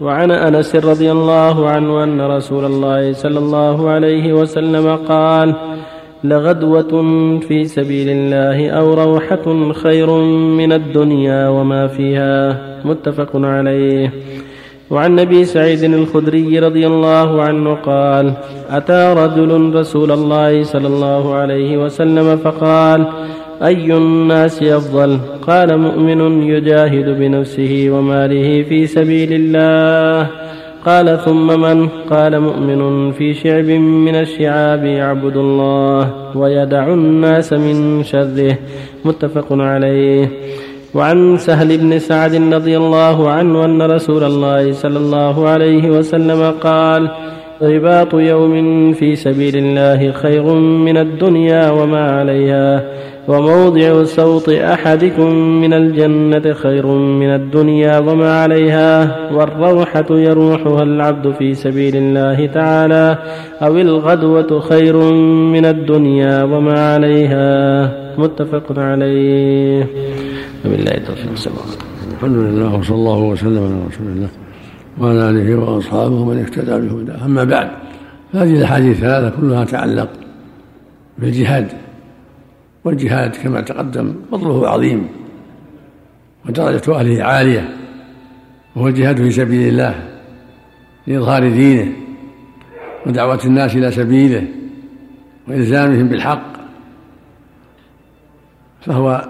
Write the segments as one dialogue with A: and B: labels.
A: وعن أنس رضي الله عنه أن رسول الله صلى الله عليه وسلم قال لغدوة في سبيل الله أو روحة خير من الدنيا وما فيها. متفق عليه. وعن ابي سعيد الخدري رضي الله عنه قال أتى رجل رسول الله صلى الله عليه وسلم فقال أي الناس أفضل؟ قال مؤمن يجاهد بنفسه وماله في سبيل الله. قال ثم من؟ قال مؤمن في شعب من الشعاب يعبد الله ويدع الناس من شره. متفق عليه. وعن سهل بن سعد رضي الله عنه أن رسول الله صلى الله عليه وسلم قال رباط يوم في سبيل الله خير من الدنيا وما عليها. وموضع صوت أحدكم من الجنة خير من الدنيا وما عليها والروحة يروحها العبد في سبيل الله تعالى أو الغدوة خير من الدنيا وما عليها متفق عليه وبالله التوفيق
B: الحمد لله وصلى الله وسلم على رسول الله وعلى آله وأصحابه ومن اهتدى بهداه. أما بعد هذه الأحاديث الثلاثه كلها تتعلق بالجهاد. والجهاد كما تقدم فضله عظيم ودرجة أهله عالية وهو الجهاد في سبيل الله لإظهار دينه ودعوة الناس إلى سبيله وإلزامهم بالحق فهو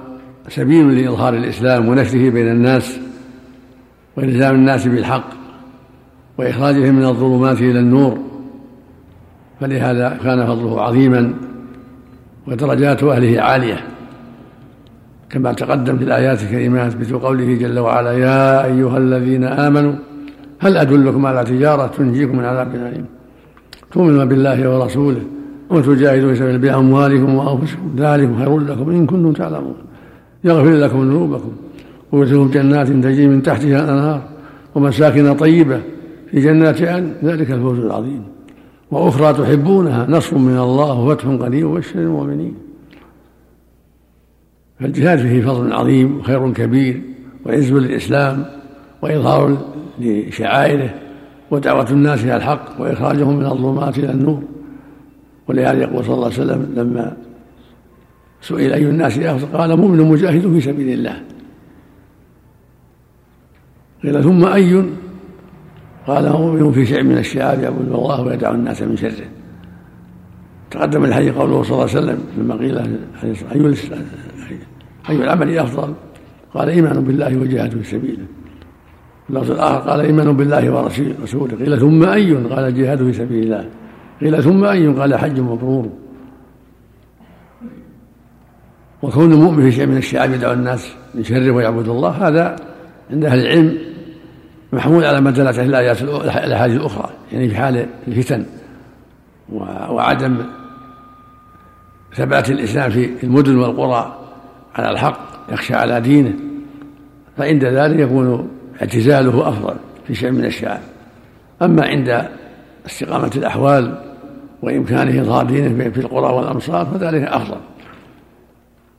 B: سبيل لإظهار الإسلام ونشره بين الناس وإلزام الناس بالحق وإخراجهم من الظلمات إلى النور فلهذا كان فضله عظيما ودرجات أهله عالية. كما تقدم في الآيات الكريمات مثل قوله جل وعلا يا أيها الذين آمنوا هل أدلكم على تجارة تنجيكم من عذاب أليم؟ تؤمنون بالله ورسوله وتجاهدوا في سبيل بأموالكم وأنفسكم ذلكم خير لكم إن كنتم تعلمون. يغفر لكم ذنوبكم ويدخلكم جنات تجري من تحتها الأنهار ومساكن طيبة في جنات عدن ذلك الفوز العظيم. وأخرى تحبونها نصر من الله وفتح قريب وبشر المؤمنين. فالجهاد فيه فضل عظيم وخير كبير وعز للإسلام وإظهار لشعائره ودعوة الناس إلى الحق وإخراجهم من الظلمات إلى النور. ولهذا يقول صلى الله عليه وسلم لما سئل أي الناس أفضل قال مؤمن مجاهد في سبيل الله. قيل ثم أي قال مؤمن في شيء من الشعاب يعبد الله ويدع الناس من شره. تقدم الحديث قوله صلى الله عليه وسلم لما قيل أي أي العمل أفضل. قال إيمان بالله وجهاد في سبيله. اللفظ الآخر قال إيمان بالله ورسوله قيل ثم أي قال الجهاد في سبيل الله. قيل ثم أي قال حج مبرور. وكون المؤمن في شيء من الشعاب يدعو الناس من شره ويعبد الله هذا عند أهل العلم محمول على ما دلت عليه الايات الأحاديث الأخرى يعني في حال الفتن وعدم ثبات الإسلام في المدن والقرى على الحق يخشى على دينه. فعند ذلك يكون اعتزاله أفضل في شيء من الشعائر أما عند استقامة الأحوال وإمكانه إظهار دينه في القرى والأمصار فذلك أفضل.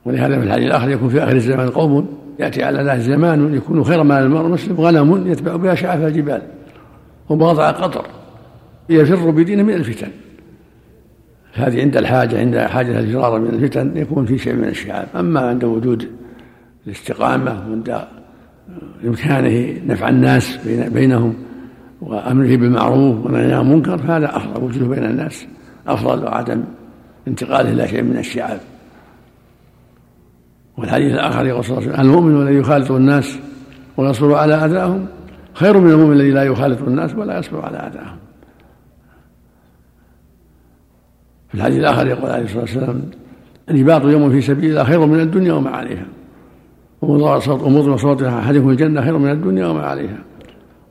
B: ولهذا في الحديث الآخر يكون في آخر الزمان قوم يأتي على ذات زمان يكون خير مال المرء مسلم غنم يتبع بها شعف الجبال ومواضع قطر يفر بدينه من الفتن. هذه عند الحاجة عند حاجة الفرار من الفتن يكون في شيء من الشعاب. أما عند وجود الاستقامة وعند إمكانه نفع الناس بين بينهم وأمره بالمعروف ونهي عن المنكر فهذا أفضل. وجوده بين الناس أفضل وعدم انتقاله إلى شيء من الشعاب. والحديث الآخر يقول صلى الله عليه وسلم المؤمن الذي يخالط الناس ويصبر على أذاهم خير من المؤمن الذي لا يخالط الناس ولا يصبر على أذاهم في الحديث الآخر يقول عليه الصلاة والسلام رباط يوم في سبيل الله خير من الدنيا وما عليها. ومضر صوتها أحدكم الجنة خير من الدنيا وما عليها.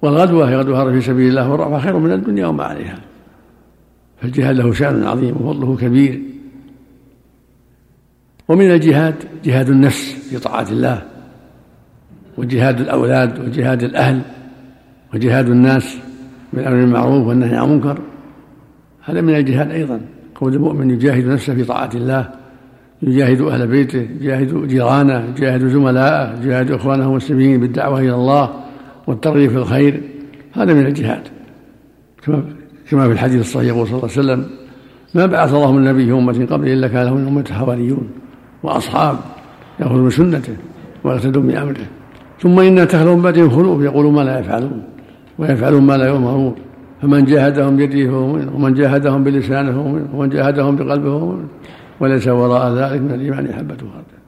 B: والغدوة غدوة في سبيل الله والرفع خير من الدنيا وما عليها. فالجهاد له شأن عظيم وفضله كبير. ومن الجهاد جهاد النفس في طاعة الله وجهاد الأولاد وجهاد الأهل وجهاد الناس بالأمر بالمعروف والنهي عن المنكر. هذا من الجهاد أيضا. كون المؤمن يجاهد نفسه في طاعة الله يجاهد أهل بيته يجاهد جيرانه يجاهد زملائه يجاهد إخوانه المسلمين بالدعوة إلى الله والترغيب في الخير. هذا من الجهاد. كما في الحديث الصحيح يقول صلى الله عليه وسلم ما بعث الله من نبي أمة قبل إلا كان له من أمة حواريون وأصحاب يأخذون من سنته ويقتدون بأمره ثم إن تخلون بعدهم خلوف يقولون ما لا يفعلون ويفعلون ما لا يؤمرون. فمن جاهدهم بيده فهو مؤمن ومن جاهدهم بلسانه فهو مؤمن ومن جاهدهم بقلبه فهو مؤمن. وليس وراء ذلك من الإيمان حبة خردل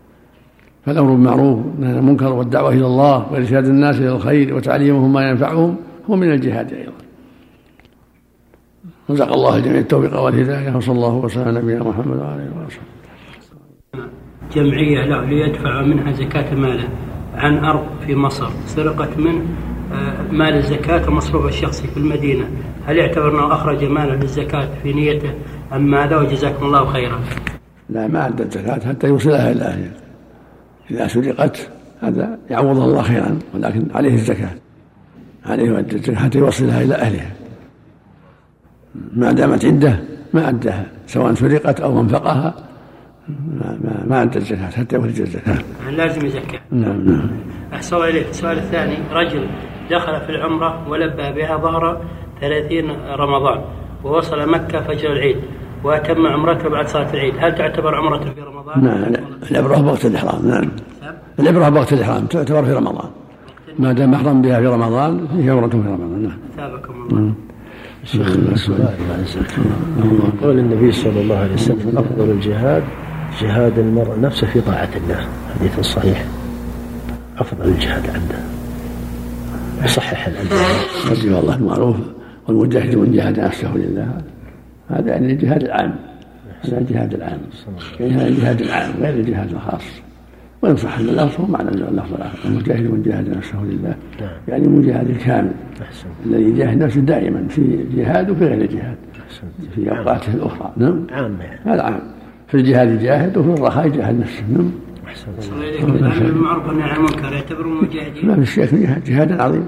B: فالأمر بالمعروف والنهي المنكر والدعوة إلى الله وإرشاد الناس إلى الخير وتعليمهم ما ينفعهم هو من الجهاد أيضا. رزق الله الجميع التوفيق والهداية وصلى الله وسلم على نبينا محمد وعلى آله وصحبه.
C: جمعية له ليدفع منها زكاة ماله عن أرض في مصر. سرقت من آه، مال الزكاة ومصروف الشخصي في المدينة. هل يعتبر أنه أخرج ماله للزكاة في نيته أم ماذا؟ وجزاكم الله خيرا.
B: لا ما أدى الزكاة حتى يوصلها إلى أهلها إذا سرقت هذا يعوض الله خيرا ولكن عليه الزكاة. عليه يؤدي الزكاة حتى يوصلها إلى أهلها ما دامت عنده ما أداها. سواء سرقت أو أنفقها ما ما, ما أدى الزكاة حتى يخرج الزكاة
C: يعني لازم يزكى
B: نعم نعم.
C: أحسن إليك السؤال الثاني رجل دخل في العمرة ولبى بها ظهر ثلاثين رمضان ووصل مكة فجر العيد وأتم عمرته بعد صلاة العيد. هل تعتبر عمرة في رمضان؟
B: نعم العبرة بوقت الإحرام نعم. العبرة بوقت الإحرام تعتبر في رمضان. ما دام محرم بها في رمضان فهي عمرة في رمضان نعم.
C: ثابكم الله.
A: شيخ السؤال قول النبي صلى الله عليه وسلم أفضل الجهاد جهاد المرء نفسه في طاعة الله. حديث صحيح. أفضل الجهاد عنده. يصحح الألباني
B: رضي الله المعروف والمجاهد من جاهد نفسه لله. هذا يعني الجهاد العام. هذا الجهاد العام. يعني هذا الجهاد العام. غير الجهاد الخاص. ويصح أن اللفظ هو معنى اللفظ الآخر. المجاهد من جاهد نفسه لله.
A: نعم.
B: يعني المجاهد الكامل. الذي يجاهد نفسه دائما في جهاد وفي غير جهاد. في أوقاته الأخرى. نعم.
A: عام
B: هذا عام. في الجهاد يجاهد وفي الرخاء يجاهد نفسه. نعم.
C: صلى الله عليه وسلم. المعروف والنهي عن المنكر يعتبرون مجاهدين.
B: ما في الشيخ جهاد جهاد عظيم.